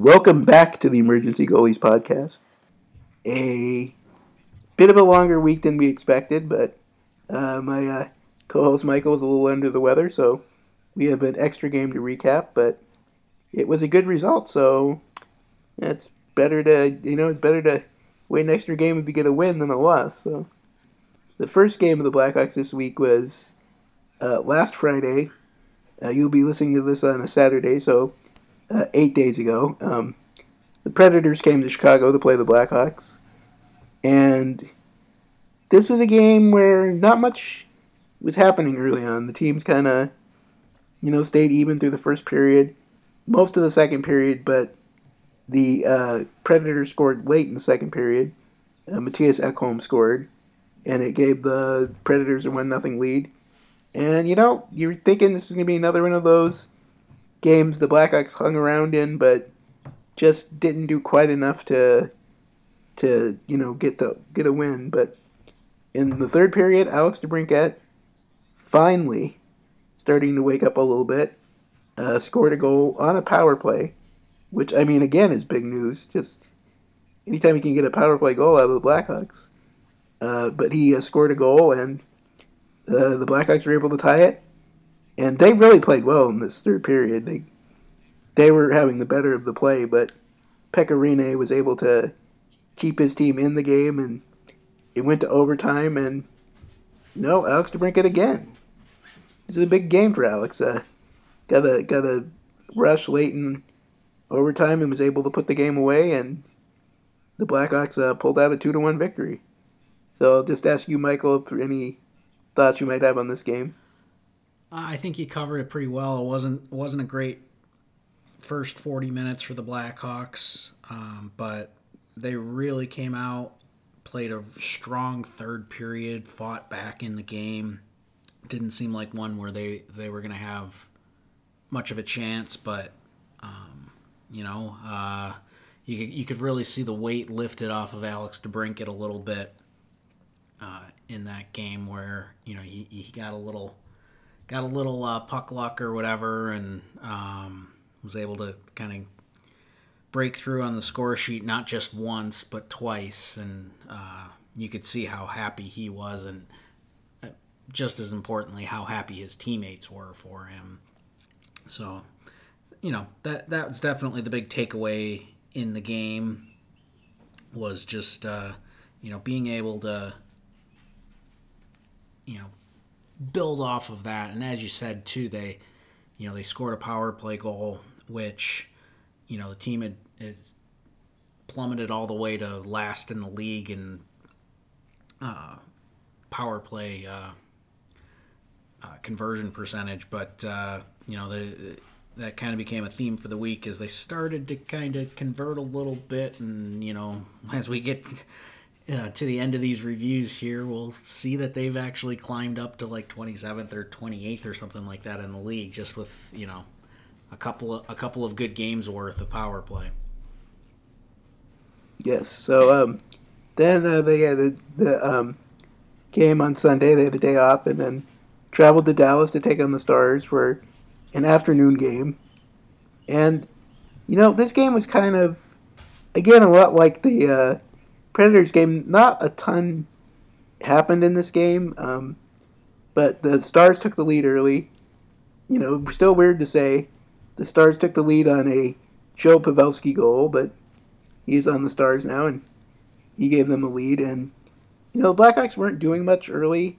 Welcome back to the Emergency Goalies podcast. A bit of a longer week than we expected, but uh, my uh, co-host Michael was a little under the weather, so we have an extra game to recap. But it was a good result, so it's better to you know it's better to win an extra game if you get a win than a loss. So the first game of the Blackhawks this week was uh, last Friday. Uh, you'll be listening to this on a Saturday, so uh, eight days ago. Um, the Predators came to Chicago to play the Blackhawks, and this was a game where not much was happening early on. The teams kind of, you know, stayed even through the first period, most of the second period, but the uh, Predators scored late in the second period. Uh, Mattias Ekholm scored, and it gave the Predators a one nothing lead. And you know, you're thinking this is gonna be another one of those games the Blackhawks hung around in, but just didn't do quite enough to to you know get the get a win. But in the third period, Alex DeBrincat finally starting to wake up a little bit, uh, scored a goal on a power play, which I mean again is big news. Just anytime you can get a power play goal out of the Blackhawks. Uh, but he uh, scored a goal and uh, the Blackhawks were able to tie it and they really played well in this third period. They they were having the better of the play, but Pekka Rinne was able to keep his team in the game, and it went to overtime. And you know, Alex DeBrincat again. This is a big game for Alex. Uh, got a got a rush late in overtime and was able to put the game away, and the Blackhawks uh, pulled out a two to one victory. So I'll just ask you, Michael, any thoughts you might have on this game. I think he covered it pretty well. It wasn't wasn't a great first 40 minutes for the Blackhawks, um, but they really came out, played a strong third period, fought back in the game. Didn't seem like one where they they were going to have much of a chance, but um, you know, uh, you you could really see the weight lifted off of Alex DeBrincat a little bit uh, in that game, where you know he, he got a little got a little uh, puck luck or whatever, and um, was able to kind of break through on the score sheet not just once but twice, and uh, you could see how happy he was, and uh, just as importantly, how happy his teammates were for him. So, you know that that was definitely the big takeaway in the game was just uh, you know being able to you know build off of that. And as you said too, they you know they scored a power play goal, which you know the team had is plummeted all the way to last in the league in uh, power play uh, uh, conversion percentage. But uh, you know the that kind of became a theme for the week as they started to kind of convert a little bit, and you know as we get uh, to the end of these reviews here, we'll see that they've actually climbed up to like 27th or 28th or something like that in the league, just with you know a couple of a couple of good games worth of power play. Yes. So um, then uh, they had the, the um, game on Sunday. They had a day off, and then traveled to Dallas to take on the Stars for an afternoon game. And you know, this game was kind of again a lot like the uh, Predators game, not a ton happened in this game, um, but the Stars took the lead early. You know, still weird to say. The Stars took the lead on a Joe Pavelski goal, but he's on the Stars now, and he gave them the lead. And, you know, the Blackhawks weren't doing much early,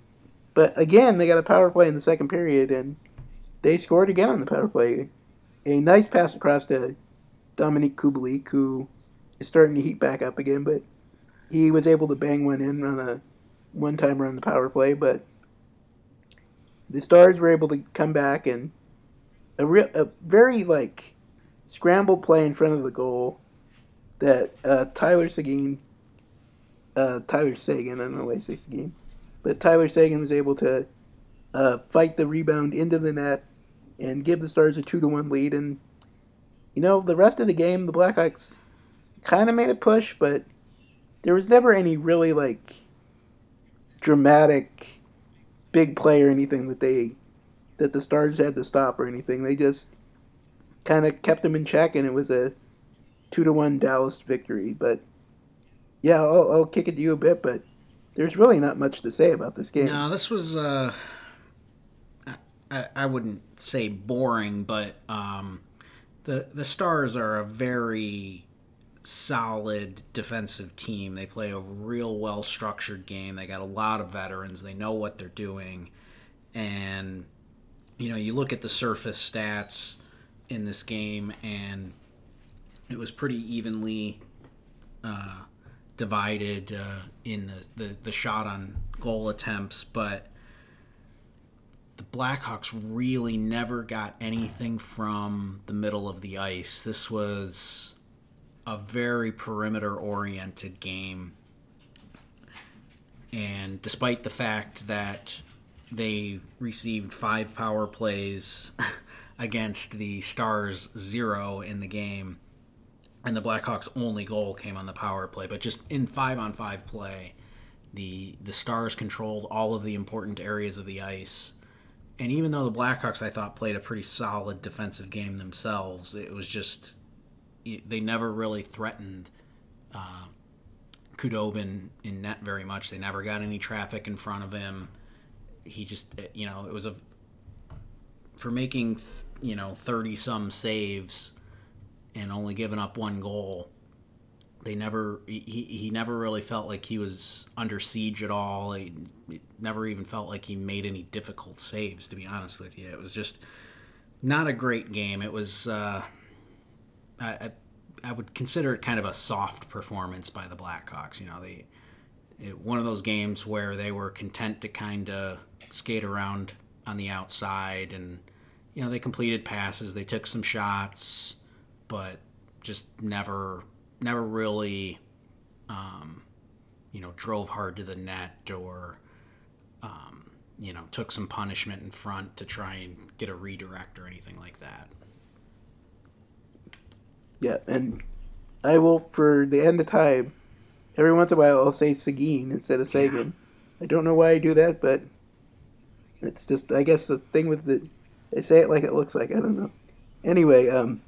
but again, they got a power play in the second period, and they scored again on the power play. A nice pass across to Dominik Kubalik, who is starting to heat back up again, but he was able to bang one in on a one timer on the power play, but the Stars were able to come back and a real a very like scrambled play in front of the goal that uh, Tyler Seguin, uh, Tyler Seguin, I don't know why I say Seguin, but Tyler Seguin was able to uh, fight the rebound into the net and give the Stars a two to one lead. And you know the rest of the game, the Blackhawks kind of made a push, but there was never any really like dramatic big play or anything that they that the Stars had to stop or anything. They just kind of kept them in check, and it was a two to one Dallas victory. But yeah, I'll, I'll kick it to you a bit, but there's really not much to say about this game. No, this was. Uh, I, I wouldn't say boring, but um, the the Stars are a very solid defensive team. They play a real well structured game. They got a lot of veterans. They know what they're doing, and you know you look at the surface stats in this game, and it was pretty evenly uh, divided uh, in the, the the shot on goal attempts, but the Blackhawks really never got anything from the middle of the ice. This was a very perimeter oriented game. And despite the fact that they received five power plays against the Stars zero in the game, and the Blackhawks' only goal came on the power play, but just in five on five play, the the Stars controlled all of the important areas of the ice. And even though the Blackhawks, I thought, played a pretty solid defensive game themselves, it was just they never really threatened uh, Khudobin in net very much. They never got any traffic in front of him. He just, you know, it was a for making you know thirty some saves and only giving up one goal. They never he, he never really felt like he was under siege at all. He, he never even felt like he made any difficult saves. To be honest with you, it was just not a great game. It was. Uh, I, I would consider it kind of a soft performance by the Blackhawks. You know, they it, one of those games where they were content to kind of skate around on the outside, and you know they completed passes, they took some shots, but just never, never really, um, you know, drove hard to the net or. Um, you know, took some punishment in front to try and get a redirect or anything like that. Yeah, and I will for the end of time. Every once in a while, I'll say Seguin instead of Seguin. Yeah. I don't know why I do that, but it's just I guess the thing with the they say it like it looks like. I don't know. Anyway, um,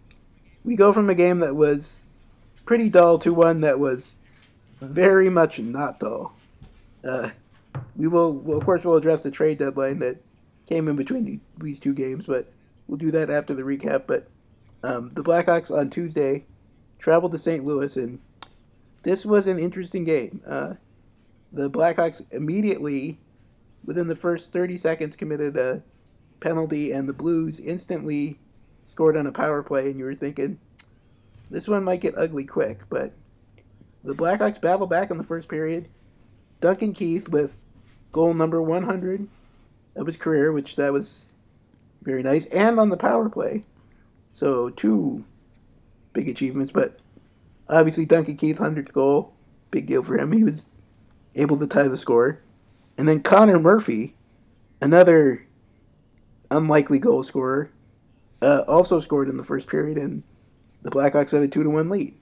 we go from a game that was pretty dull to one that was very much not dull. Uh, we will, well, of course, we'll address the trade deadline that came in between these two games, but we'll do that after the recap. But um, the Blackhawks on Tuesday traveled to St. Louis, and this was an interesting game. Uh, the Blackhawks immediately, within the first 30 seconds, committed a penalty, and the Blues instantly scored on a power play, and you were thinking, this one might get ugly quick, but the Blackhawks battled back in the first period. Duncan Keith with goal number 100 of his career, which that was very nice, and on the power play. So two big achievements, but obviously Duncan Keith hundredth goal, big deal for him. He was able to tie the score, and then Connor Murphy, another unlikely goal scorer, uh, also scored in the first period, and the Blackhawks had a two to one lead.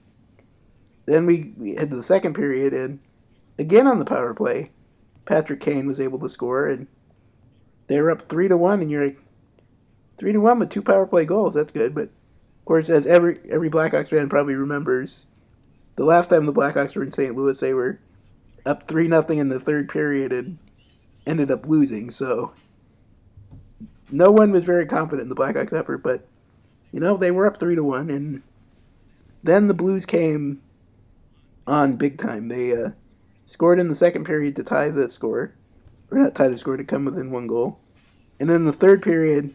Then we, we head to the second period, and again on the power play, Patrick Kane was able to score, and they were up three to one, and you're like, three to one with two power play goals. That's good, but of course, as every every Blackhawks fan probably remembers, the last time the Blackhawks were in St. Louis, they were up three nothing in the third period and ended up losing. So no one was very confident in the Blackhawks effort, but you know they were up three to one, and then the Blues came on big time. They uh, scored in the second period to tie the score, or not tie the score to come within one goal, and then the third period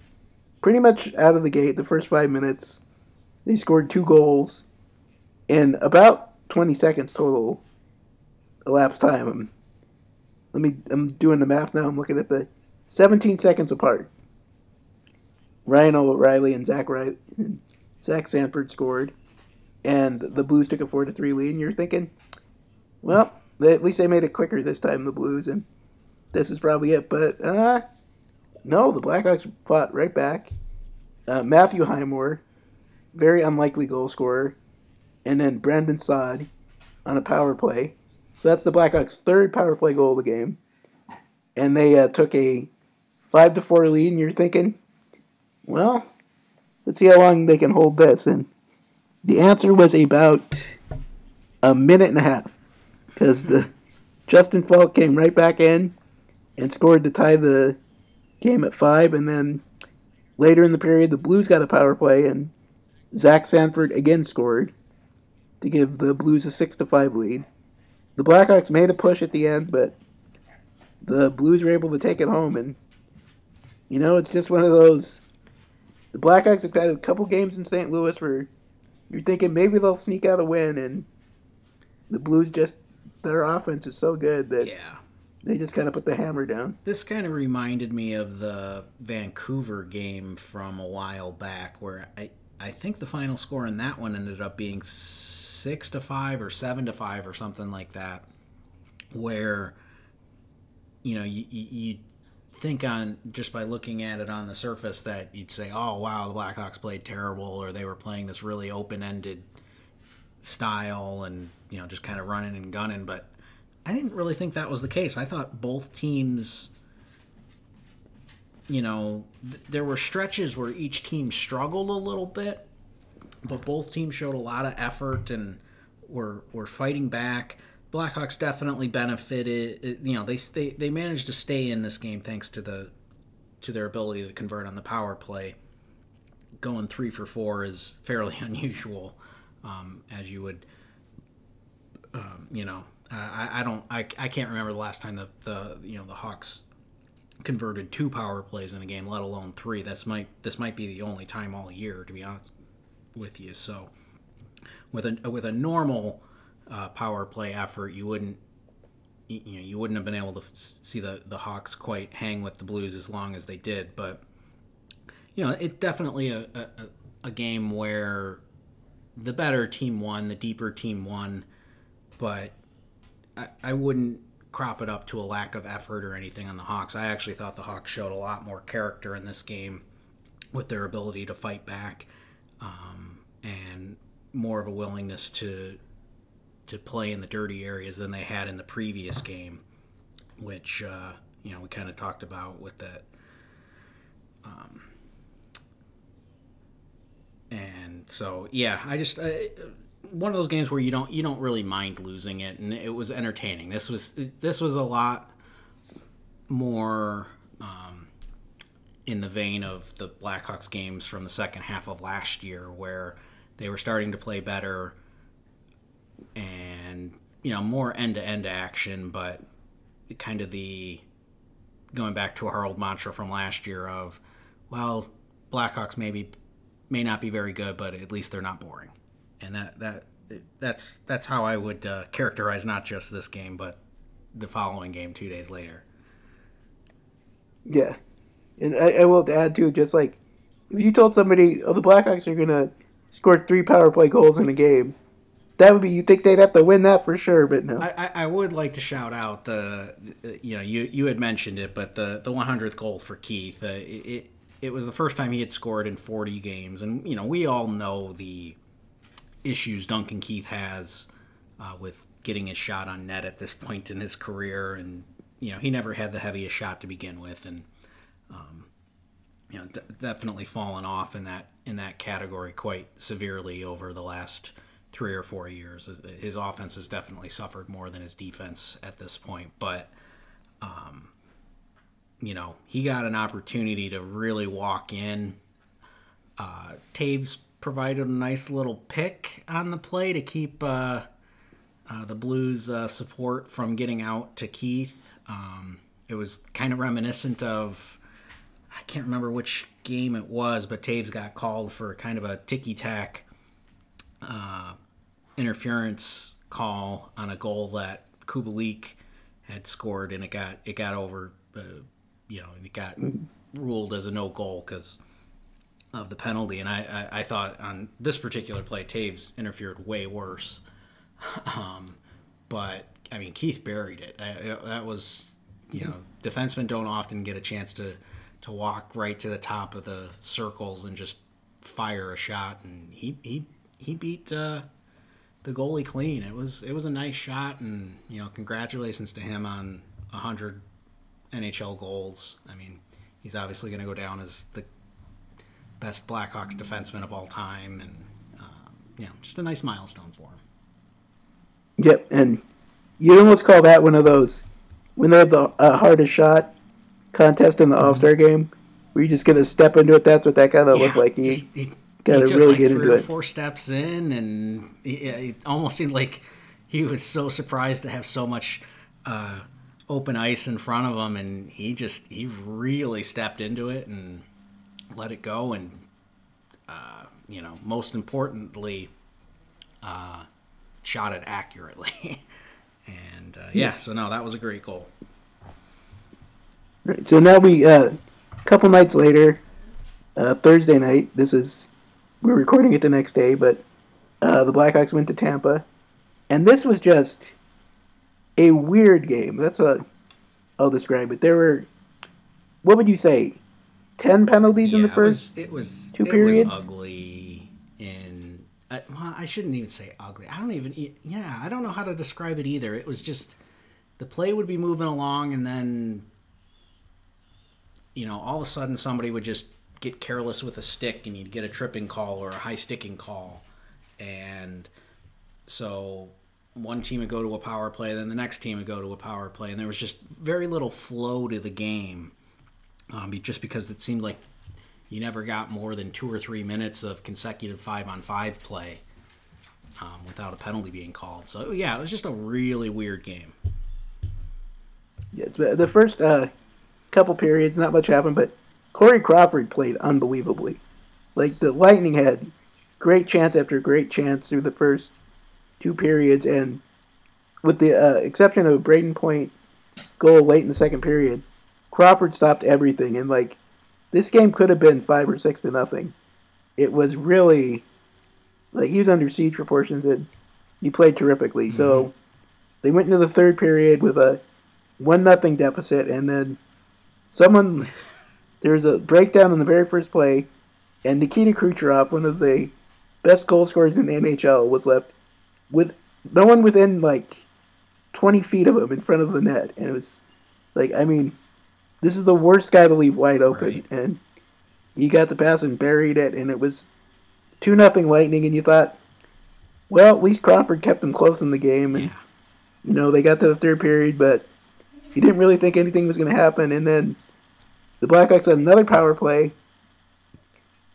pretty much out of the gate, the first five minutes, they scored two goals in about 20 seconds total elapsed time. I'm, let me, I'm doing the math now. I'm looking at the 17 seconds apart. Ryan O'Reilly and Zach, Zach Sanford scored, and the Blues took a 4 to 3 lead. And you're thinking, well, they, at least they made it quicker this time, the Blues, and this is probably it. But uh, no, the Blackhawks fought right back. Uh, Matthew Highmore, very unlikely goal scorer, and then Brandon Saad on a power play. So that's the Blackhawks' third power play goal of the game, and they uh, took a five to four lead. And you're thinking, well, let's see how long they can hold this. And The answer was about a minute and a half, because the Justin Faulk came right back in and scored to tie the game at five, and then later in the period, the Blues got a power play, and Zach Sanford again scored to give the Blues a six to five lead. The Blackhawks made a push at the end, but the Blues were able to take it home, and you know it's just one of those. The Blackhawks have had a couple games in St. Louis where you're thinking maybe they'll sneak out a win, and the Blues just their offense is so good that Yeah. They just kind of put the hammer down. This kind of reminded me of the Vancouver game from a while back, where I I think the final score in that one ended up being six to five or seven to five or something like that, where you know you you, think on just by looking at it on the surface that you'd say, oh wow, the Blackhawks played terrible, or they were playing this really open ended style and you know just kind of running and gunning, but I didn't really think that was the case. I thought both teams, you know, th- there were stretches where each team struggled a little bit, but both teams showed a lot of effort and were were fighting back. Blackhawks definitely benefited. You know, they they they managed to stay in this game thanks to the to their ability to convert on the power play. Going three for four is fairly unusual, um, as you would you know, I, I don't, I, I can't remember the last time the, the, you know, the Hawks converted two power plays in a game, let alone three. That's might, this might be the only time all year, to be honest with you. So, with a with a normal uh, power play effort, you wouldn't, you know, you wouldn't have been able to see the the Hawks quite hang with the Blues as long as they did. But, you know, it's definitely a, a- a game where the better team won, the deeper team won but I, wouldn't crop it up to a lack of effort or anything on the Hawks. I actually thought the Hawks showed a lot more character in this game with their ability to fight back um, and more of a willingness to to play in the dirty areas than they had in the previous game, which uh, you know we kind of talked about with that. Um, and so yeah, I just. I, one of those games where you don't you don't really mind losing it, and it was entertaining. This was this was a lot more um, in the vein of the Blackhawks games from the second half of last year, where they were starting to play better and you know more end to end action, but kind of the going back to our old mantra from last year of well, Blackhawks maybe may not be very good, but at least they're not boring and that that that's that's how I would uh, characterize not just this game, but the following game two days later. Yeah, and I, I will add too, just like if you told somebody, "Oh, the Blackhawks are gonna score three power play goals in a game," that would be you think they'd have to win that for sure. But no, I, I, would like to shout out the, you know, you you had mentioned it, but the the 100th goal for Keith, uh, it, it it was the first time he had scored in 40 games, and you know we all know the issues Duncan Keith has uh, with getting his shot on net at this point in his career, and you know he never had the heaviest shot to begin with, and um, you know d- definitely fallen off in that in that category quite severely over the last three or four years. His- offense has definitely suffered more than his defense at this point, but um, you know he got an opportunity to really walk in. Uh, Toews provided a nice little pick on the play to keep uh, uh, the Blues' uh, support from getting out to Keith. Um, it was kind of reminiscent of I can't remember which game it was, but Toews got called for kind of a ticky tack uh, interference call on a goal that Kubalik had scored, and it got it got over. Uh, you know, it got ruled as a no goal because of the penalty. And I, I, I thought on this particular play, Toews interfered way worse. um, but I mean, Keith buried it. I, that was, you know, defensemen don't often get a chance to to walk right to the top of the circles and just fire a shot. And he he he beat uh, the goalie clean. It was it was a nice shot, and you know, congratulations to him on hundred NHL goals. I mean, he's obviously going to go down as the best Blackhawks defenseman of all time, and you know, just a nice milestone for him. Yep, and you'd almost call that one of those when they have the uh, hardest shot contest in the All Star game, where you just gonna step into it. That's what that kind of looked like. He, just- he- gotta he really like get into it. Four steps in, and he- it almost seemed like he was so surprised to have so much uh, open ice in front of him, and he just he really stepped into it and let it go, and uh, you know, most importantly, uh, shot it accurately. and uh, yeah, Yes. so no, that was a great goal. Right, so now we, uh, a couple nights later, uh, Thursday night. This is we're recording it the next day, but uh, the Blackhawks went to Tampa, and this was just a weird game. That's what I'll describe it. There were, what would you say, ten penalties in the first? It was, it was two it periods? Was ugly and Uh, well, I shouldn't even say ugly. I don't even. Yeah, I don't know how to describe it either. It was just the play would be moving along, and then you know, all of a sudden somebody would just get careless with a stick, and you'd get a tripping call or a high sticking call, and so one team would go to a power play, then the next team would go to a power play, and there was just very little flow to the game um, just because it seemed like you never got more than two or three minutes of consecutive five on five play um, without a penalty being called. So yeah, it was just a really weird game. Yes, the first uh, couple periods, not much happened, but Corey Crawford played unbelievably. Like the Lightning had great chance after great chance through the first two periods, and with the uh, exception of a Brayden Point goal late in the second period, Crawford stopped everything, and like this game could have been five or six to nothing. It was really like he was under siege for portions, and he played terrifically. So mm-hmm. they went into the third period with a one nothing deficit, and then someone there's a breakdown in the very first play, and Nikita Kucherov, one of the best goal scorers in the NHL, was left with no one within like twenty feet of him in front of the net, and it was like I mean, this is the worst guy to leave wide open, Right. and he got the pass and buried it, and it was two nothing Lightning, and you thought, well, at least Crawford kept him close in the game, and Yeah. you know, they got to the third period, but you didn't really think anything was going to happen. And then the Blackhawks had another power play,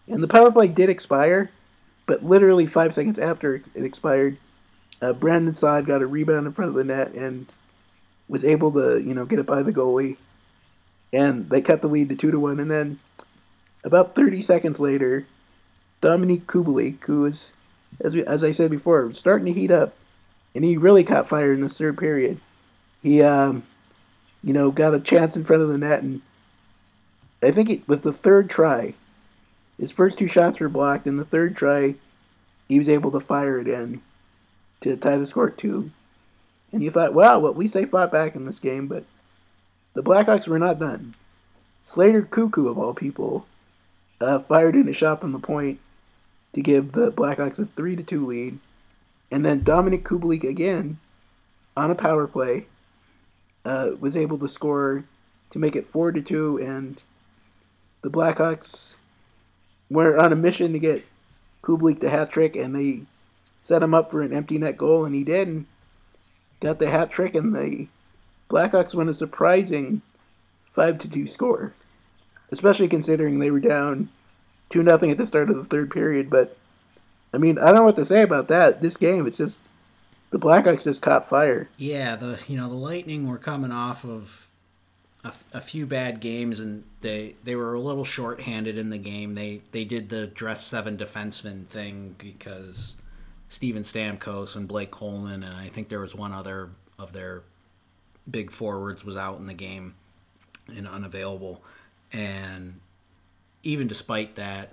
and the power play did expire, but literally five seconds after it expired, uh, Brandon Saad got a rebound in front of the net and was able to, you know, get it by the goalie, and they cut the lead to two to one. And then about thirty seconds later, Dominik Kubalik, who was, as we, as I said before, starting to heat up and he really caught fire in the third period. He, um, you know, got a chance in front of the net, and I think it was the third try. His first two shots were blocked, and the third try, he was able to fire it in to tie the score at two. And you thought, wow, well, at least they fought back in this game, but the Blackhawks were not done. Slater Koekkoek, of all people, uh, fired in a shot from the point to give the Blackhawks a 3 to 2 lead. And then Dominik Kubalik again, on a power play, uh, was able to score to make it four to two, and the Blackhawks were on a mission to get Kubalik the hat trick, and they set him up for an empty net goal, and he did, and got the hat trick, and the Blackhawks won a surprising five to two score, especially considering they were down two nothing at the start of the third period, but. I mean, I don't know what to say about that. This game, it's just the Blackhawks just caught fire. Yeah, the you know the Lightning were coming off of a, a few bad games, and they they were a little short-handed in the game. They they did the dress seven defenseman thing because Steven Stamkos and Blake Coleman, and I think there was one other of their big forwards was out in the game and unavailable. And even despite that,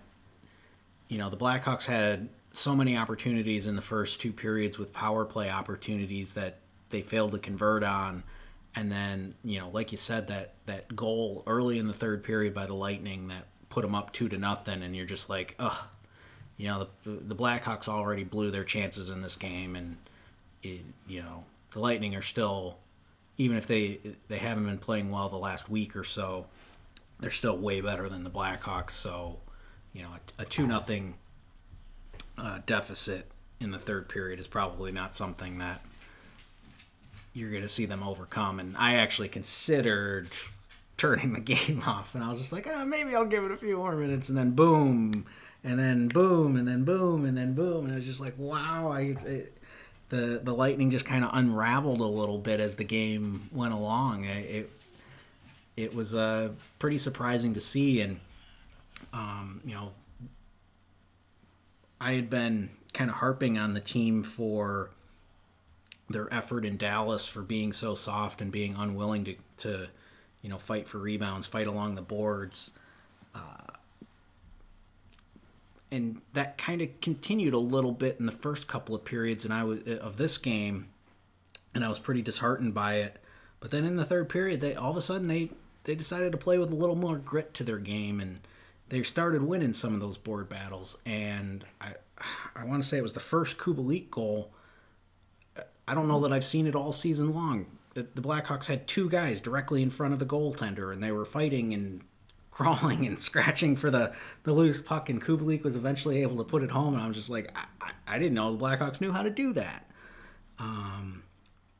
you know, the Blackhawks had so many opportunities in the first two periods with power play opportunities that they failed to convert on. And then, you know, like you said, that that goal early in the third period by the Lightning that put them up two to nothing, and you're just like, ugh, you know, the the Blackhawks already blew their chances in this game, and it, you know, the Lightning are still, even if they they haven't been playing well the last week or so, they're still way better than the Blackhawks. So, you know, a, a two nothing uh, deficit in the third period is probably not something that you're going to see them overcome. And I actually considered turning the game off, and I was just like, oh, maybe I'll give it a few more minutes, and then boom, and then boom, and then boom, and then boom, and I was just like, wow, I. It, the, the lightning just kind of unraveled a little bit as the game went along. It, it was uh, pretty surprising to see, and um, you know, I had been kind of harping on the team for their effort in Dallas for being so soft and being unwilling to, to you know, fight for rebounds, fight along the boards. Uh, and that kind of continued a little bit in the first couple of periods and I was uh, of this game and I was pretty disheartened by it. But then in the third period, they all of a sudden they they decided to play with a little more grit to their game and they started winning some of those board battles. And I, I want to say it was the first Kubalik goal. I don't know that I've seen it all season long. The, the Blackhawks had two guys directly in front of the goaltender, and they were fighting and crawling and scratching for the, the loose puck. And Kubalik was eventually able to put it home. And I was just like, I, I didn't know the Blackhawks knew how to do that. Um,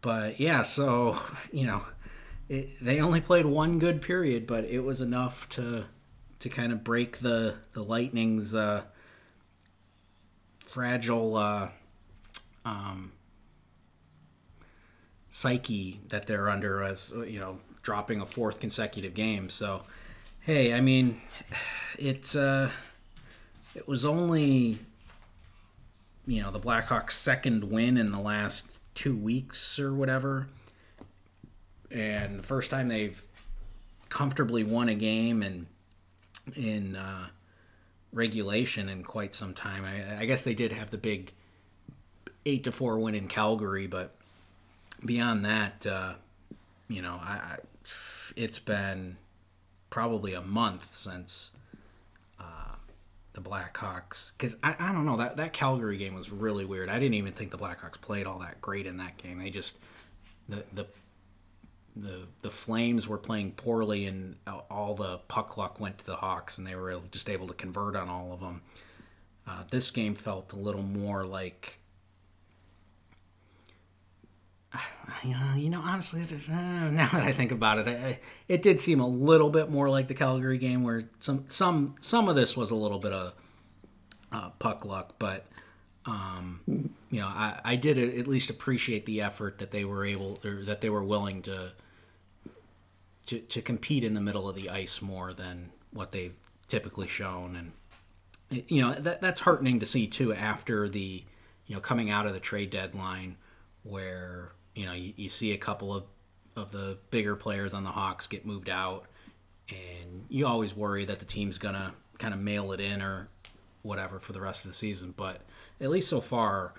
but yeah, so you know, it, they only played one good period, but it was enough to to kind of break the the Lightning's uh, fragile uh, um, psyche that they're under as you know dropping a fourth consecutive game. So hey, I mean, it's uh, it was only you know the Blackhawks' second win in the last two weeks or whatever, and the first time they've comfortably won a game and in uh, regulation in quite some time. I, I, guess they did have the big eight to four win in Calgary, but beyond that, uh, you know, I, I, it's been probably a month since uh, the Blackhawks. Because I, I don't know that that Calgary game was really weird. I didn't even think the Blackhawks played all that great in that game. They just the the the the Flames were playing poorly, and all the puck luck went to the Hawks, and they were just able to convert on all of them. Uh, this game felt a little more like, you know, honestly, uh, now that I think about it, it did seem a little bit more like the Calgary game, where some some some of this was a little bit of uh, puck luck, but. Um, you know, I, I did at least appreciate the effort that they were able or that they were willing to to, to compete in the middle of the ice more than what they've typically shown. And, you know, that, that's heartening to see too after the, you know, coming out of the trade deadline where, you know, you, you see a couple of, of the bigger players on the Hawks get moved out. And you always worry that the team's going to kind of mail it in or whatever for the rest of the season. But at least so far,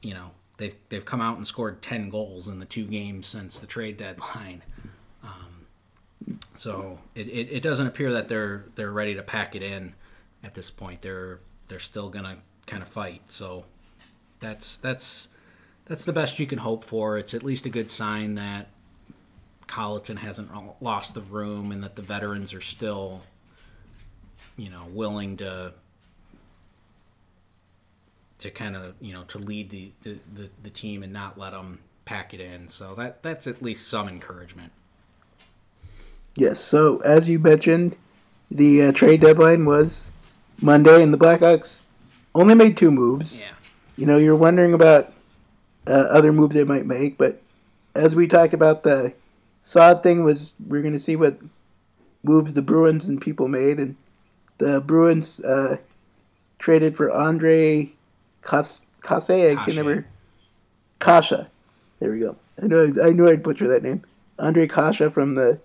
you know, they've, they've come out and scored 10 goals in the two games since the trade deadline. Um, so it, it, it, doesn't appear that they're they're ready to pack it in at this point. They're they're still gonna kind of fight. So that's that's that's the best you can hope for. It's at least a good sign that Colliton hasn't lost the room and that the veterans are still, you know, willing to to kind of you know to lead the, the, the, the team and not let them pack it in. So that that's at least some encouragement. Yes. So as you mentioned, the uh, trade deadline was Monday, and the Blackhawks only made two moves. Yeah. You know, you're wondering about uh, other moves they might make, but as we talk about, the Saad thing was we're going to see what moves the Bruins and people made, and the Bruins uh, traded for Andre Kas- Kase. I can never Kasha. There we go. I know I knew I'd butcher that name. Andre Kasha from the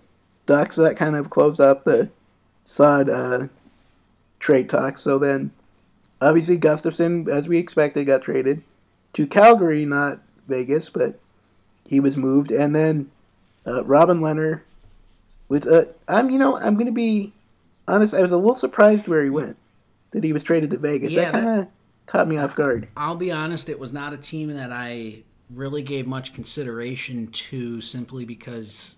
Ducks. So that kind of closed up the Saad uh, trade talks. So then, obviously, Gustafsson, as we expected, got traded to Calgary, not Vegas, but he was moved. And then uh, Robin Lehner, with uh, I'm you know I'm gonna be honest. I was a little surprised where he went. That he was traded to Vegas. Yeah, that kind of caught me off guard. I'll be honest. It was not a team that I really gave much consideration to, simply because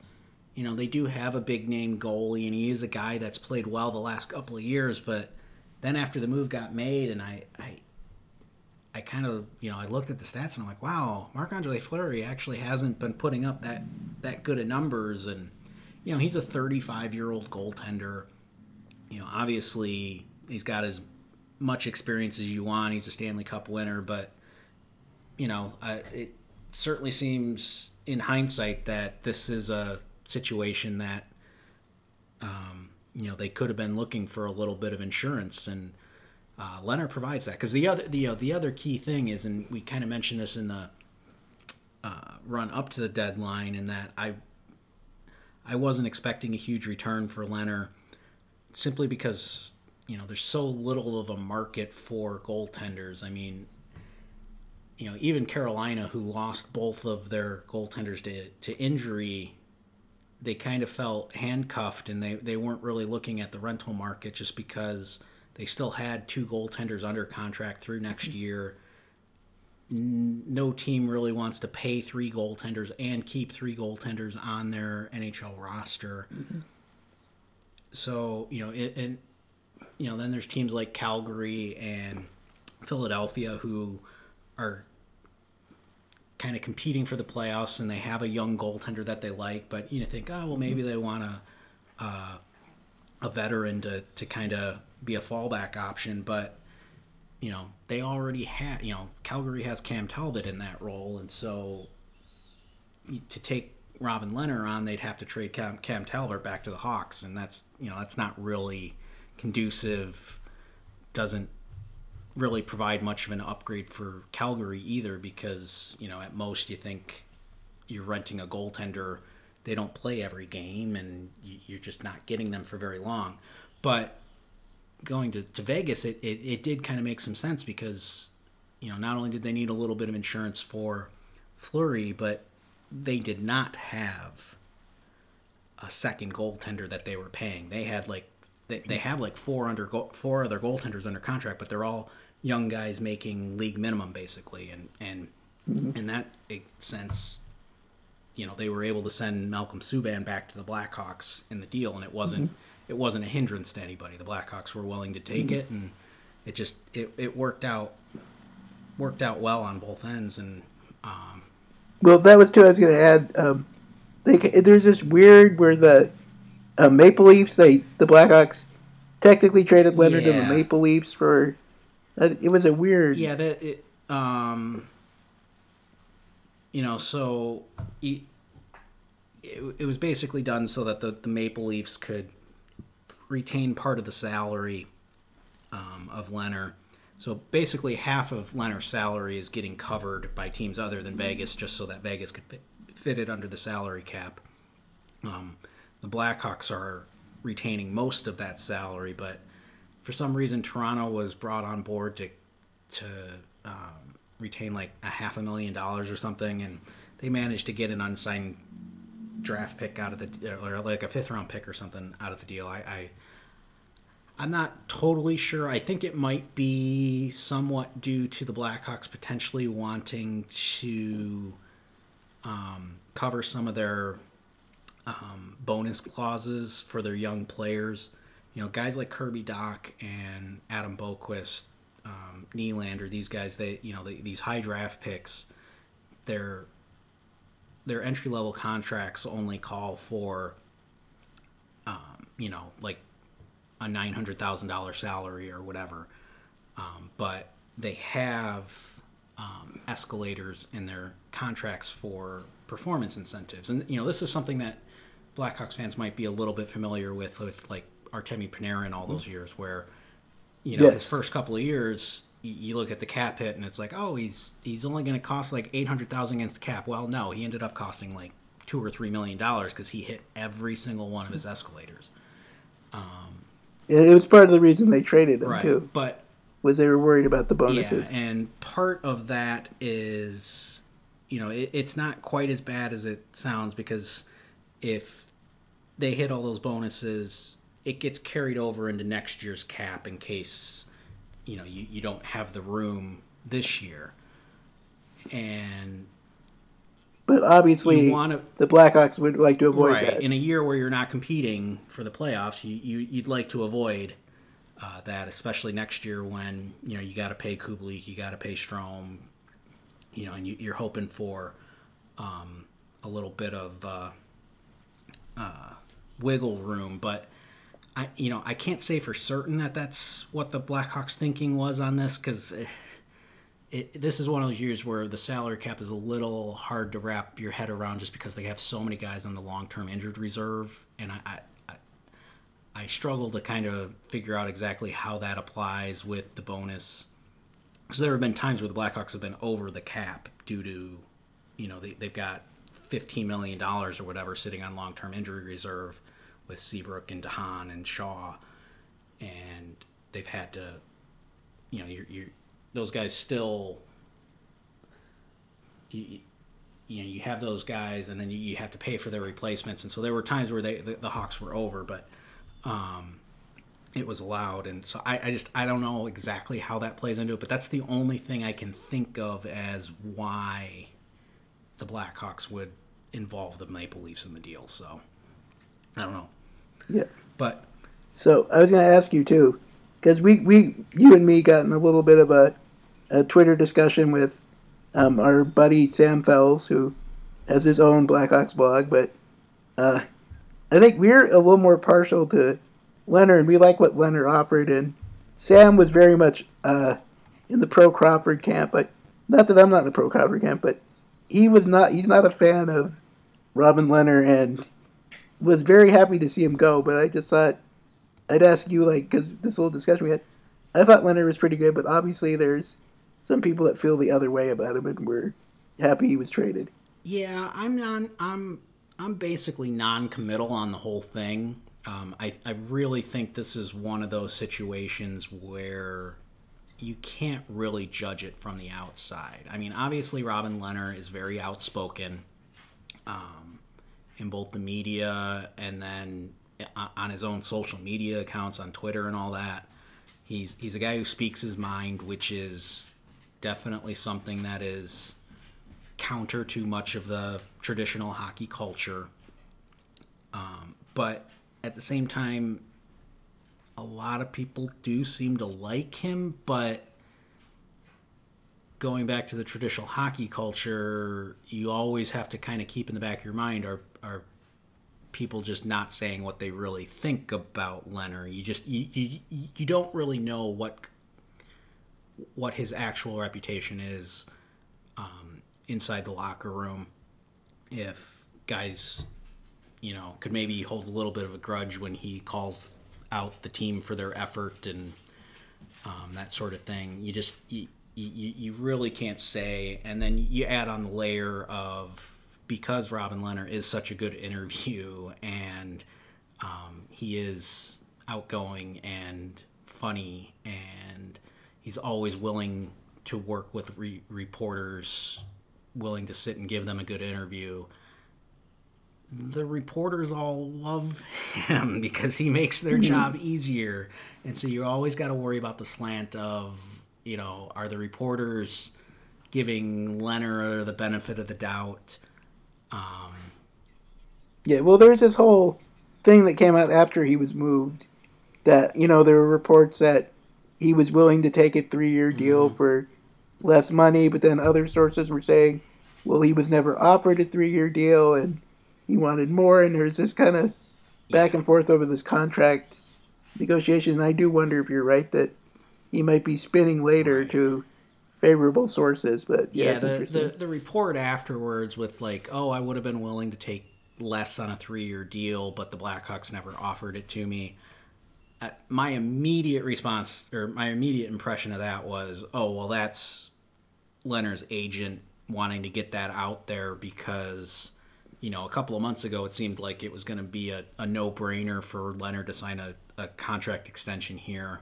you know, they do have a big name goalie, and he is a guy that's played well the last couple of years. But then after the move got made, and I, I, I kind of, you know, I looked at the stats and I'm like, wow, Marc Andre Fleury actually hasn't been putting up that that good of numbers, and you know, he's a 35 year old goaltender. You know, obviously he's got as much experience as you want. He's a Stanley Cup winner, but you know, uh, it certainly seems in hindsight that this is a situation that um, you know they could have been looking for a little bit of insurance and uh, Lehner provides that because the other the uh, the other key thing is and we kind of mentioned this in the uh, run up to the deadline in that I I wasn't expecting a huge return for Lehner simply because you know there's so little of a market for goaltenders. I mean, you know, even Carolina, who lost both of their goaltenders to, to injury, they kind of felt handcuffed and they, they weren't really looking at the rental market just because they still had two goaltenders under contract through next year. No team really wants to pay three goaltenders and keep three goaltenders on their NHL roster. Mm-hmm. So, you know, it, and, you know, then there's teams like Calgary and Philadelphia who are kind of competing for the playoffs and they have a young goaltender that they like, but you know, think, oh well, maybe they want a uh, a veteran to to kind of be a fallback option, but you know they already had you know Calgary has Cam Talbot in that role, and so to take Robin Lehner on, they'd have to trade Cam, Cam Talbot back to the Hawks, and that's you know that's not really conducive. Doesn't really provide much of an upgrade for Calgary either because, you know, at most you think you're renting a goaltender. They don't play every game and you're just not getting them for very long. But going to, to Vegas, it, it, it did kind of make some sense because, you know, not only did they need a little bit of insurance for Fleury, but they did not have a second goaltender that they were paying. They had like they, they have like four under four other goaltenders under contract, but they're all young guys making league minimum basically, and and mm-hmm. in that sense, you know they were able to send Malcolm Subban back to the Blackhawks in the deal, and it wasn't mm-hmm. It wasn't a hindrance to anybody. The Blackhawks were willing to take mm-hmm. it, and it just it, it worked out worked out well on both ends, and um, well, that was too. I was going to add. Um, they, there's this weird where the uh, Maple Leafs, they the Blackhawks technically traded Lehner yeah. to the Maple Leafs for it was a weird. Yeah, that it, um, you know, so it, it was basically done so that the, the Maple Leafs could retain part of the salary um, of Lehner. So basically, half of Lehner's salary is getting covered by teams other than Vegas, just so that Vegas could fit, fit it under the salary cap. Um, the Blackhawks are retaining most of that salary, but for some reason Toronto was brought on board to to um, retain like a half a million dollars or something, and they managed to get an unsigned draft pick out of the or like a fifth round pick or something out of the deal. I, I I'm not totally sure. I think it might be somewhat due to the Blackhawks potentially wanting to um, cover some of their um, bonus clauses for their young players you know, guys like Kirby Dach and Adam Boqvist, um, Nylander, these guys, they, you know, they, these high draft picks, their their entry level contracts only call for, um, you know, like a nine hundred thousand dollar salary or whatever, um, but they have um, escalators in their contracts for performance incentives, and you know, this is something that Blackhawks fans might be a little bit familiar with, with like Artemi Panarin all those years, where you know yes. his first couple of years, you look at the cap hit and it's like, oh, he's he's only going to cost like eight hundred thousand against the cap. Well, no, he ended up costing like two or three million dollars because he hit every single one of his escalators. Um, it was part of the reason they traded him right, too. But was they were worried about the bonuses. Yeah, and part of that is, you know, it, it's not quite as bad as it sounds because if they hit all those bonuses, it gets carried over into next year's cap in case you know you, you don't have the room this year. And but obviously wanna, the blackhawks would like to avoid right, that. In a year where you're not competing for the playoffs you, you you'd like to avoid uh, that, especially next year when you know you got to pay Kubalik, you got to pay Strome you know, and you, are hoping for um, a little bit of uh, uh, wiggle room, but. I, you know, I can't say for certain that that's what the Blackhawks thinking was on this because eh, it, this is one of those years where the salary cap is a little hard to wrap your head around just because they have so many guys on the long term injured reserve, and I, I, I struggle to kind of figure out exactly how that applies with the bonus. Because there have been times where the Blackhawks have been over the cap due to, you know, they, they've got $15 million or whatever sitting on long term injury reserve with Seabrook and DeHaan and Shaw. And they've had to, you know, you're, you're those guys still you, you know you have those guys and then you, you have to pay for their replacements and so there were times where they the, the Hawks were over but um, it was allowed and so I, I just I don't know exactly how that plays into it but that's the only thing I can think of as why the Blackhawks would involve the Maple Leafs in the deal so I don't know yeah but so I was going to ask you too because we we you and me got in a little bit of a a Twitter discussion with um, our buddy Sam Fells, who has his own Blackhawks blog, but uh, I think we're a little more partial to Lehner. We like what Lehner offered, and Sam was very much uh, in the pro Crawford camp. But not that I'm not in the pro Crawford camp, but he was not. He's not a fan of Robin Lehner, and was very happy to see him go. But I just thought I'd ask you, like, because this little discussion we had, I thought Lehner was pretty good, but obviously there's some people that feel the other way about him and were happy he was traded. Yeah, I'm non. I'm I'm basically non-committal on the whole thing. Um, I I really think this is one of those situations where you can't really judge it from the outside. I mean, obviously Robin Lehner is very outspoken um, in both the media and then on his own social media accounts on Twitter and all that. He's he's a guy who speaks his mind, which is definitely something that is counter to much of the traditional hockey culture. Um, but at the same time, a lot of people do seem to like him, but going back to the traditional hockey culture, you always have to kind of keep in the back of your mind are are people just not saying what they really think about Lehner. You just you, you you don't really know what what his actual reputation is um, inside the locker room. If guys, you know, could maybe hold a little bit of a grudge when he calls out the team for their effort and um, that sort of thing. You just you, you you really can't say. And then you add on the layer of because Robin Lehner is such a good interview and um, he is outgoing and funny and he's always willing to work with re- reporters, willing to sit and give them a good interview. The reporters all love him because he makes their mm-hmm. job easier. And so you always got to worry about the slant of, you know, are the reporters giving Lehner the benefit of the doubt? Um, yeah, well, there's this whole thing that came out after he was moved that, you know, there were reports that he was willing to take a three year deal mm-hmm. for less money, but then other sources were saying, well, he was never offered a three year deal and he wanted more. And there's this kind of back and forth over this contract negotiation. And I do wonder if you're right that he might be spinning later right. to favorable sources. But yeah, yeah the, the, the report afterwards with like, oh, I would have been willing to take less on a three year deal, but the Blackhawks never offered it to me uh, my immediate response or my immediate impression of that was, oh well, that's Lehner's agent wanting to get that out there because you know a couple of months ago it seemed like it was going to be a, a no-brainer for Lehner to sign a, a contract extension here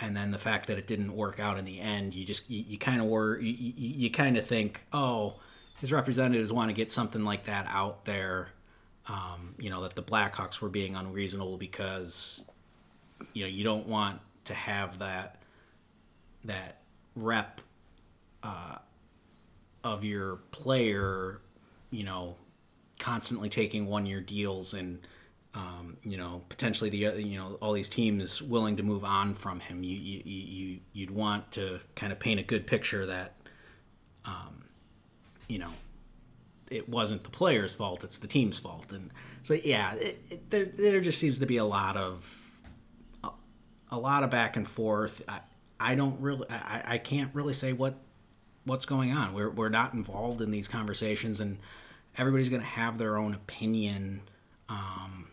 and then the fact that it didn't work out in the end you just you, kind of were you, you, you kind of think oh his representatives want to get something like that out there um, you know that the Blackhawks were being unreasonable because you know you don't want to have that that rep uh, of your player, you know, constantly taking one year deals and um, you know, potentially the you know all these teams willing to move on from him. You you you you'd want to kind of paint a good picture that, um, you know, it wasn't the player's fault; it's the team's fault. And so yeah, it, it, there there just seems to be a lot of a, a lot of back and forth. I, I don't really I, I can't really say what what's going on. We're we're not involved in these conversations, and everybody's going to have their own opinion. Um,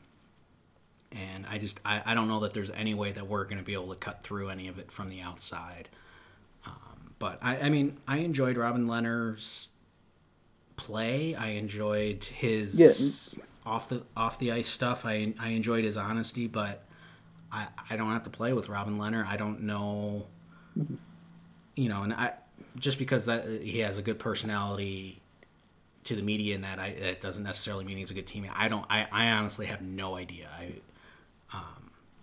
and I just I, I don't know that there's any way that we're going to be able to cut through any of it from the outside. Um, but I, I mean I enjoyed Robin Lehner's play. I enjoyed his Yeah. off the off the ice stuff. I I enjoyed his honesty, but I I don't have to play with Robin Lehner. I don't know, you know, and I just because that he has a good personality to the media and that I that doesn't necessarily mean he's a good teammate. I don't. I, I honestly have no idea. I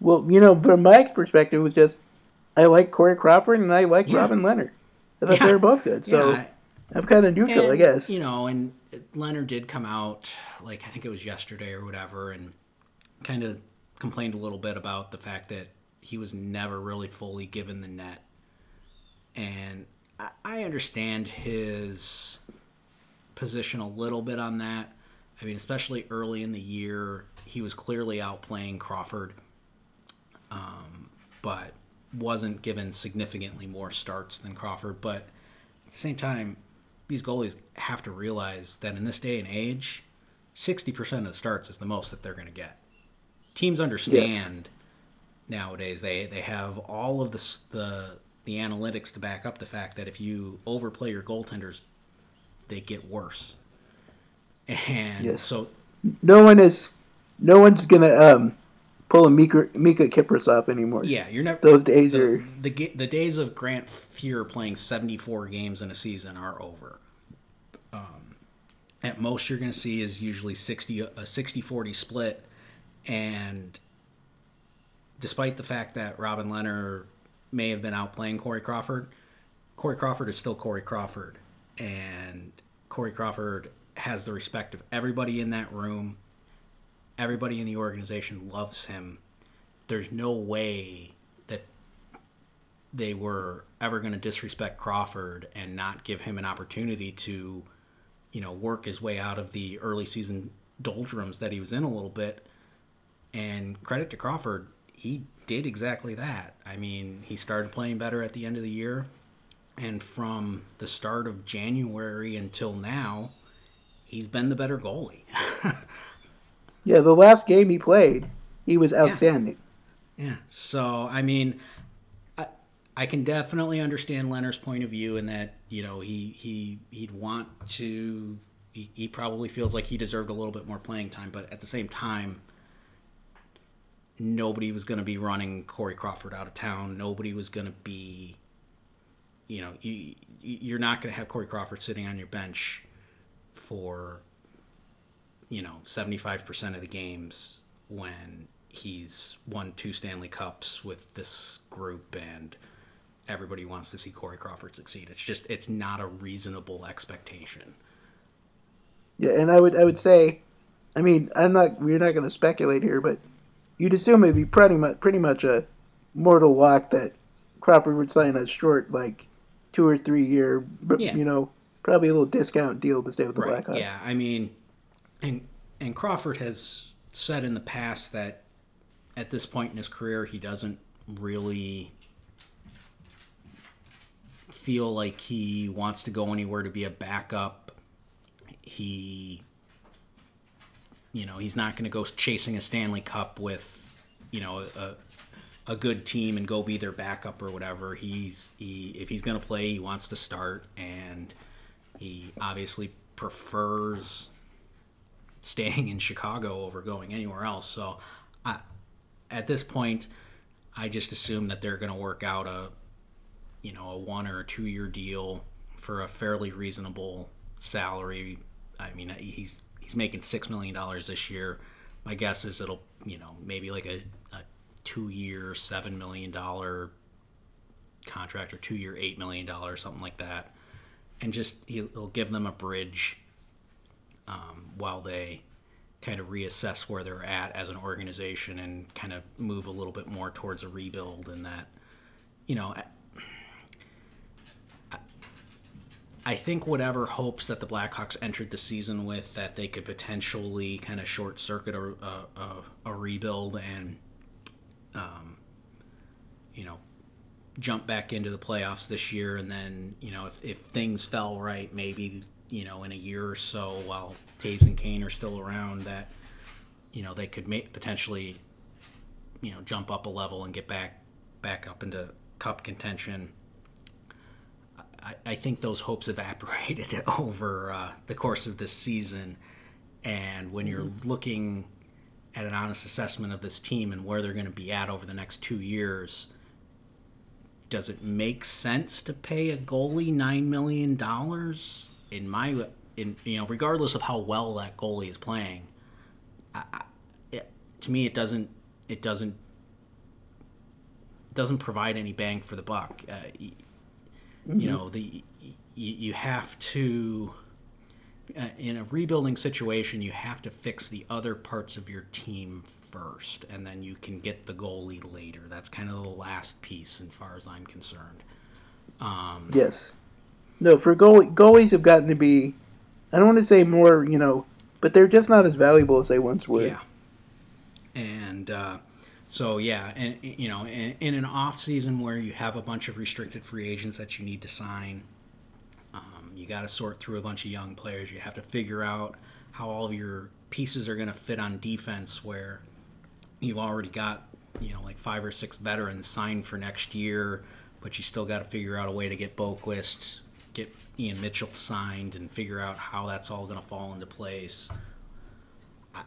Well, you know, from Mike's perspective, it was just I like Corey Crawford and I like Yeah. Robin Lehner. I thought Yeah. they were both good. So Yeah, I'm kind of neutral, I guess. You know, and Lehner did come out like I think it was yesterday or whatever, and kind of complained a little bit about the fact that he was never really fully given the net. And I understand his position a little bit on that. I mean, especially early in the year, he was clearly outplaying Crawford, um, but wasn't given significantly more starts than Crawford. But at the same time, these goalies have to realize that in this day and age, 60% of the starts is the most that they're going to get. Teams understand nowadays. They they have all of the the the analytics to back up the fact that if you overplay your goaltenders, they get worse. And Yes. so no one is, no one's gonna um, pull a Miikka, Miikka Kiprusoff anymore. yeah, you're never Those days the, are the the days of Grant Fuhr playing 74 games in a season are over. Um, at most, you're going to see is usually 60 a 60-40 split, and despite the fact that Robin Lehner may have been outplaying Corey Crawford, Corey Crawford is still Corey Crawford, and Corey Crawford has the respect of everybody in that room. Everybody in the organization loves him. There's no way that they were ever going to disrespect Crawford and not give him an opportunity to, you know, work his way out of the early season doldrums that he was in a little bit. And credit to Crawford, he did exactly that. I mean, he started playing better at the end of the year. And from the start of January until now, he's been the better goalie. yeah. The last game he played, he was outstanding. Yeah. So I mean, I, I can definitely understand Lehner's point of view in that you know he he he'd want to. He, he probably feels like he deserved a little bit more playing time, but at the same time, nobody was going to be running Corey Crawford out of town. Nobody was going to be, you know, you, you're not going to have Corey Crawford sitting on your bench for, you know, 75% of the games when he's won two Stanley Cups with this group and everybody wants to see Corey Crawford succeed. It's just, it's not a reasonable expectation. Yeah, and I would I would say, I mean, I'm not we're not going to speculate here, but you'd assume it'd be pretty much pretty much a mortal lock that Crawford would sign a short like two or three year, but Yeah. you know, probably a little discount deal to stay with the Right. Blackhawks. Yeah, I mean, and and Crawford has said in the past that at this point in his career, he doesn't really feel like he wants to go anywhere to be a backup. He, you know, he's not going to go chasing a Stanley Cup with, you know, a a good team and go be their backup or whatever. He's he if he's going to play, he wants to start, and he obviously prefers staying in Chicago over going anywhere else. So, I, at this point, I just assume that they're going to work out a, you know, a one or a two year deal for a fairly reasonable salary. I mean, he's he's making six million dollars this year. My guess is it'll, you know, maybe like a, a two year, seven million dollar contract or two year, eight million dollars, something like that, and just he'll, give them a bridge um, while they kind of reassess where they're at as an organization and kind of move a little bit more towards a rebuild and that you know I think whatever hopes that the Blackhawks entered the season with that they could potentially kind of short circuit a, a, a, rebuild and, um, you know, jump back into the playoffs this year. And then, you know, if, if things fell right, maybe, you know, in a year or so while Toews and Kane are still around, that, you know, they could make, potentially, you know, jump up a level and get back back up into cup contention I, I think those hopes evaporated over uh, the course of this season. And when you're mm-hmm. looking at an honest assessment of this team and where they're going to be at over the next two years, does it make sense to pay a goalie nine million dollars? In my, in you know, regardless of how well that goalie is playing, I, it, to me, it doesn't, it doesn't, doesn't provide any bang for the buck. Uh, Mm-hmm. You know, the you, you have to uh, in a rebuilding situation, you have to fix the other parts of your team first, and then you can get the goalie later. That's kind of the last piece, as far as I'm concerned. Um, yes. No, for goalie, goalies have gotten to be, I don't want to say more, you know, but they're just not as valuable as they once were. Yeah. And uh, so yeah, and you know, in, in, an off season where you have a bunch of restricted free agents that you need to sign, um, you got to sort through a bunch of young players. You have to figure out how all of your pieces are going to fit on defense. Where you've already got you know like five or six veterans signed for next year, but you still got to figure out a way to get Boqvist, get Ian Mitchell signed, and figure out how that's all going to fall into place. I,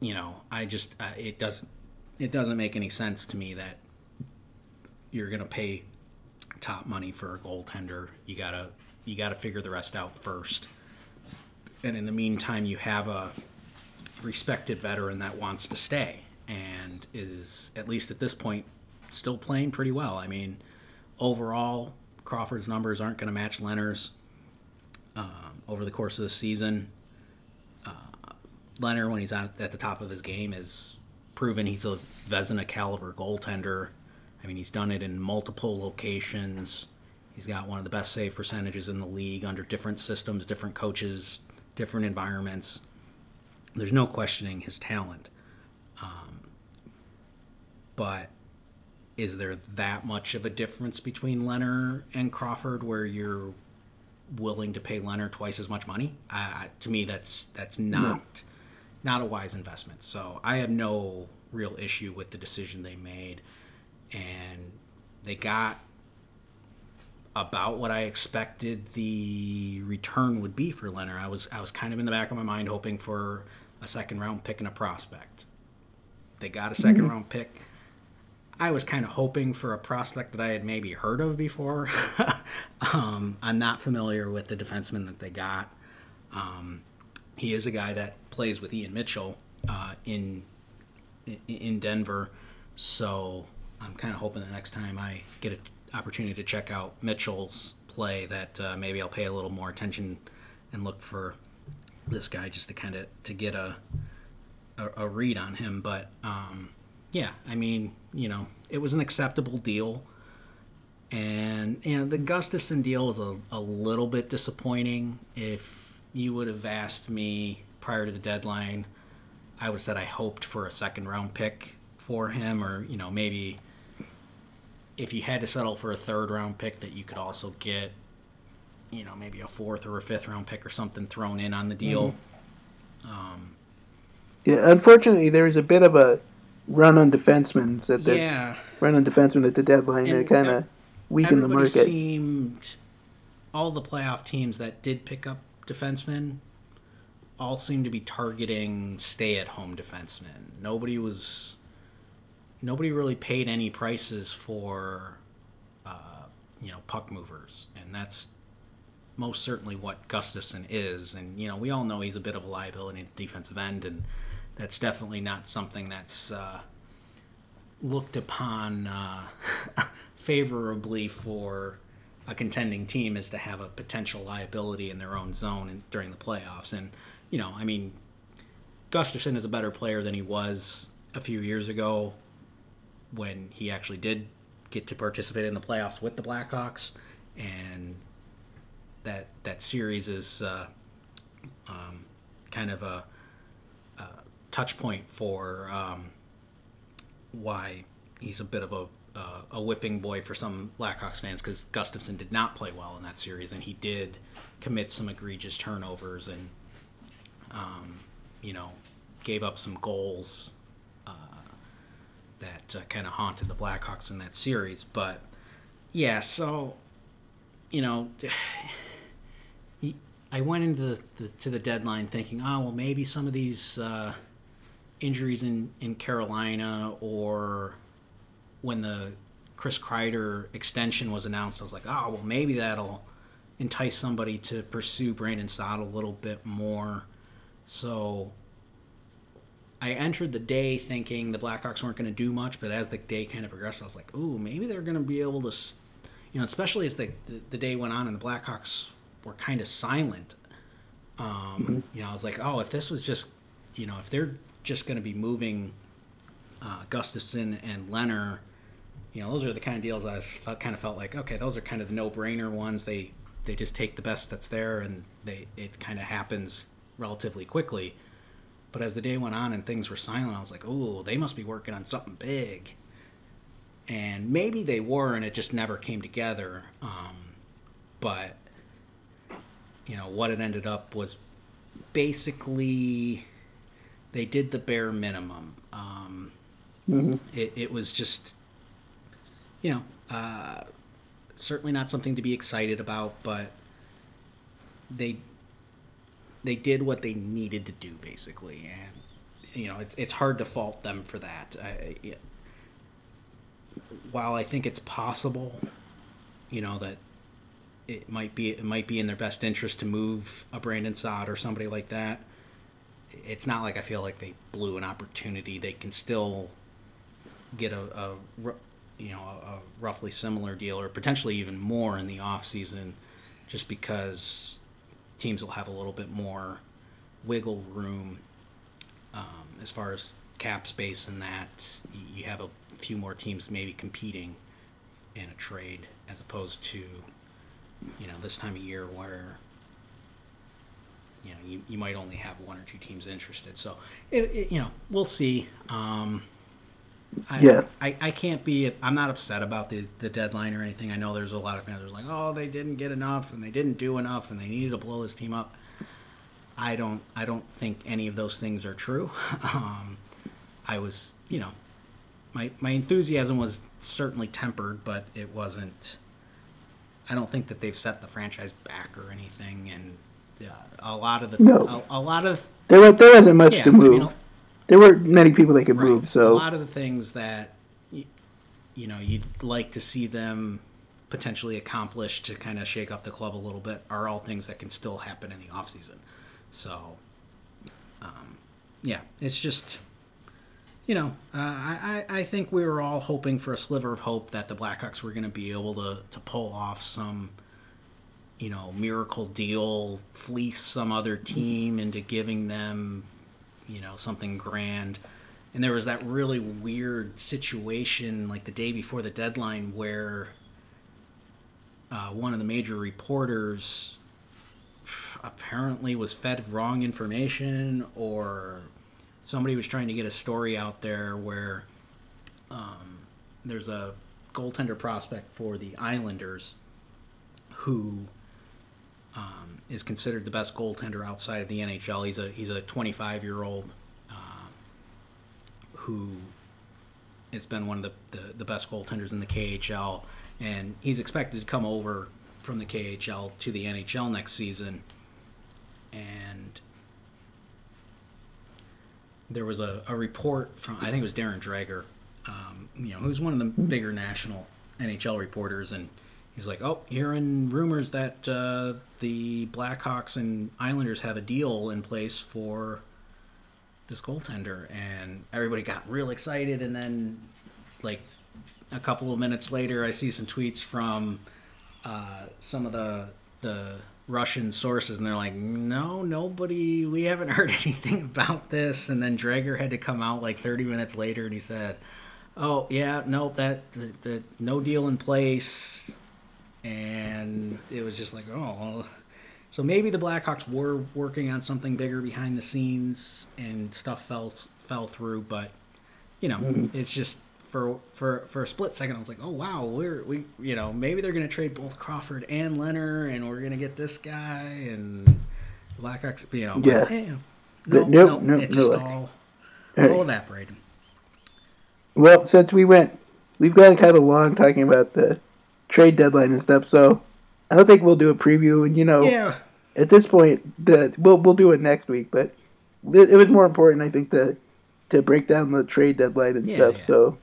you know, I just uh, it doesn't it doesn't make any sense to me that you're going to pay top money for a goaltender. You gotta you gotta figure the rest out first. And in the meantime, you have a respected veteran that wants to stay and is at least at this point still playing pretty well. I mean, overall, Crawford's numbers aren't going to match Lehner's um, over the course of the season. Uh, Lehner, when he's at, at the top of his game, has proven he's a Vezina caliber goaltender. I mean, he's done it in multiple locations. He's got one of the best save percentages in the league under different systems, different coaches, different environments. There's no questioning his talent. Um, but is there that much of a difference between Lehner and Crawford where you're willing to pay Lehner twice as much money? Uh, to me, that's that's not no not a wise investment. So I have no real issue with the decision they made, and they got about what I expected the return would be for Lehner. I was I was kind of in the back of my mind hoping for a second round pick and a prospect. They got a 2nd mm-hmm. round pick. I was kind of hoping for a prospect that I had maybe heard of before. um, I'm not familiar with the defenseman that they got. Um, he is a guy that plays with Ian Mitchell uh, in in Denver. So I'm kind of hoping the next time I get an opportunity to check out Mitchell's play, that uh, maybe I'll pay a little more attention and look for this guy just to kind of to get a, a, a read on him. But um, yeah, I mean, you know, it was an acceptable deal. And you know, the Gustafsson deal was a, a little bit disappointing. If you would have asked me prior to the deadline, I would have said I hoped for a second round pick for him, or you know maybe if you had to settle for a third round pick, that you could also get, you know, maybe a fourth or a fifth round pick or something thrown in on the deal. Mm-hmm. Um, yeah, unfortunately, there was a bit of a run on defensemen at the yeah. run on defensemen at the deadline, and, it kind of weakened the market. Seemed all the playoff teams that did pick up defensemen all seemed to be targeting stay-at-home defensemen. Nobody was nobody really paid any prices for uh, you know puck movers, and that's most certainly what Gustafsson is. And you know we all know he's a bit of a liability at defensive end, and that's definitely not something that's uh, looked upon uh, favorably for a contending team is to have a potential liability in their own zone in, during the playoffs. And you know, I mean, Gustafsson is a better player than he was a few years ago when he actually did get to participate in the playoffs with the Blackhawks, and that that series is uh, um, kind of a, a, touch point for um, why he's a bit of a uh, a whipping boy for some Blackhawks fans because Gustafsson did not play well in that series, and he did commit some egregious turnovers and, um, you know, gave up some goals that uh, kind of haunted the Blackhawks in that series. But yeah, so you know, I went into the, the, to the deadline thinking, oh well, maybe some of these uh, injuries in in Carolina or when the Chris Kreider extension was announced, I was like, oh well, maybe that'll entice somebody to pursue Brandon Saad a little bit more. So I entered the day thinking the Blackhawks weren't going to do much, but as the day kind of progressed, I was like, ooh, maybe they're going to be able to, you know, especially as the, the, the day went on and the Blackhawks were kind of silent. Um, mm-hmm. You know, I was like, oh, if this was just, you know, if they're just going to be moving uh, Gustafsson and Lehner, you know, those are the kind of deals I kind of felt like, okay, those are kind of the no-brainer ones. They they just take the best that's there and they it kind of happens relatively quickly. But as the day went on and things were silent, I was like, "Oh, they must be working on something big." And maybe they were, and it just never came together. Um, but you know what it ended up was basically they did the bare minimum. Um, mm-hmm. it, it was just, you know, uh, certainly not something to be excited about, but they they did what they needed to do basically, and you know it's it's hard to fault them for that. I, it, while I think it's possible, you know that it might be it might be in their best interest to move a Brandon Saad or somebody like that. It's not like I feel like they blew an opportunity. They can still get a, a you know a roughly similar deal or potentially even more in the off season, just because teams will have a little bit more wiggle room um, as far as cap space and that. You have a few more teams maybe competing in a trade as opposed to you know this time of year where you know you, you might only have one or two teams interested. So it, it you know we'll see. Um, I, yeah. I, I can't be. I'm not upset about the, the deadline or anything. I know there's a lot of fans who are like, oh, they didn't get enough and they didn't do enough and they needed to blow this team up. I don't. I don't think any of those things are true. Um, I was, you know, my my enthusiasm was certainly tempered, but it wasn't. I don't think that they've set the franchise back or anything, and uh, a lot of the no. a, a lot of there there wasn't much yeah, to move. I mean, there weren't many people they could right. move. So a lot of the things that you know you'd like to see them potentially accomplish to kind of shake up the club a little bit are all things that can still happen in the off season. So, um, yeah, it's just you know, uh, I, I think we were all hoping for a sliver of hope that the Blackhawks were going to be able to, to pull off some, you know, miracle deal, fleece some other team into giving them you know something grand. And there was that really weird situation like the day before the deadline where uh, one of the major reporters apparently was fed wrong information or somebody was trying to get a story out there where um, there's a goaltender prospect for the Islanders who um, is considered the best goaltender outside of the NHL. He's a he's a 25 year old uh, who has been one of the, the, the best goaltenders in the KHL, and he's expected to come over from the KHL to the NHL next season. And there was a, a report from I think it was Darren Dreger, um, you know, who's one of the bigger national NHL reporters, and he's like, "Oh, hearing rumors that uh, the Blackhawks and Islanders have a deal in place for this goaltender," and everybody got real excited. And then, like a couple of minutes later, I see some tweets from uh, some of the the Russian sources, and they're like, no, nobody, we haven't heard anything about this. And then Dreger had to come out like 30 minutes later, and he said, "Oh yeah, nope, that the, the no deal in place." And it was just like, oh, well. so maybe the Blackhawks were working on something bigger behind the scenes, and stuff fell fell through. But you know, mm-hmm. it's just for for for a split second, I was like, oh wow, we're we you know maybe they're gonna trade both Crawford and Lehner, and we're gonna get this guy and Blackhawks, you know, yeah, but, hey, no, no, no, it just no, all, all, all evaporated. Well, since we went, we've gone kind of long talking about the trade deadline and stuff, so I don't think we'll do a preview. And you know, yeah. at this point, the we'll we'll do it next week, but it, it was more important, I think, to to break down the trade deadline and yeah, stuff. Yeah. So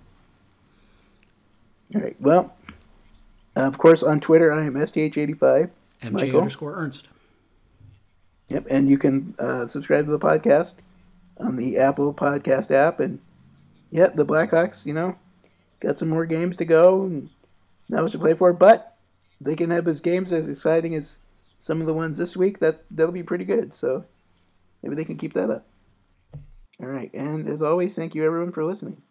all right. Well, of course, on Twitter, I am STH85. MJ Michael. underscore Ernst. Yep. And you can uh, subscribe to the podcast on the Apple Podcast app. And, yeah, the Blackhawks, you know, got some more games to go. And not much to play for. But they can have as games as exciting as some of the ones this week. That, that'll be pretty good. So maybe they can keep that up. All right. And as always, thank you, everyone, for listening.